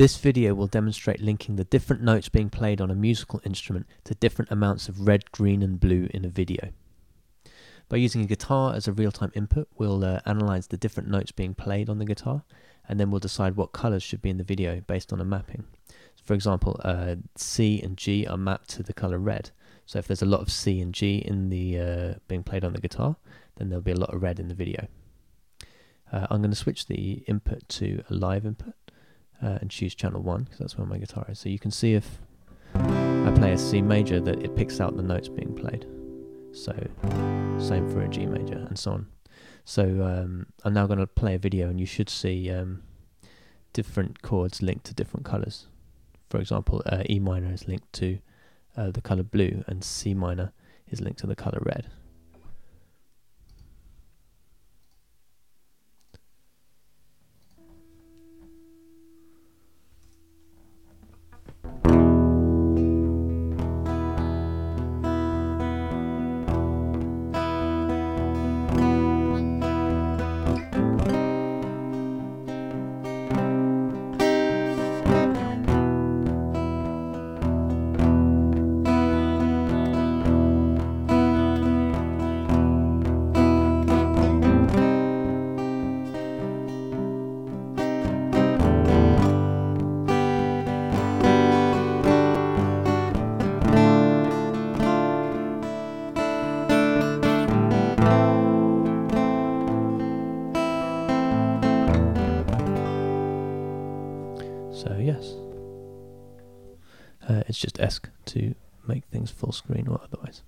This video will demonstrate linking the different notes being played on a musical instrument to different amounts of red, green and blue in a video. By using a guitar as a real-time input, we'll uh, analyze the different notes being played on the guitar, and then we'll decide what colors should be in the video based on a mapping. For example, uh, C and G are mapped to the color red. So if there's a lot of C and G in the uh, being played on the guitar, then there'll be a lot of red in the video. Uh, I'm going to switch the input to a live input uh, and choose channel 1 because that's where my guitar is. So you can see if I play a C major that it picks out the notes being played. So same for a G major and so on. So um, I'm now going to play a video and you should see um, different chords linked to different colours. For example, uh, E minor is linked to uh, the colour blue and C minor is linked to the colour red. So yes, uh, it's just ESC to make things full screen or otherwise.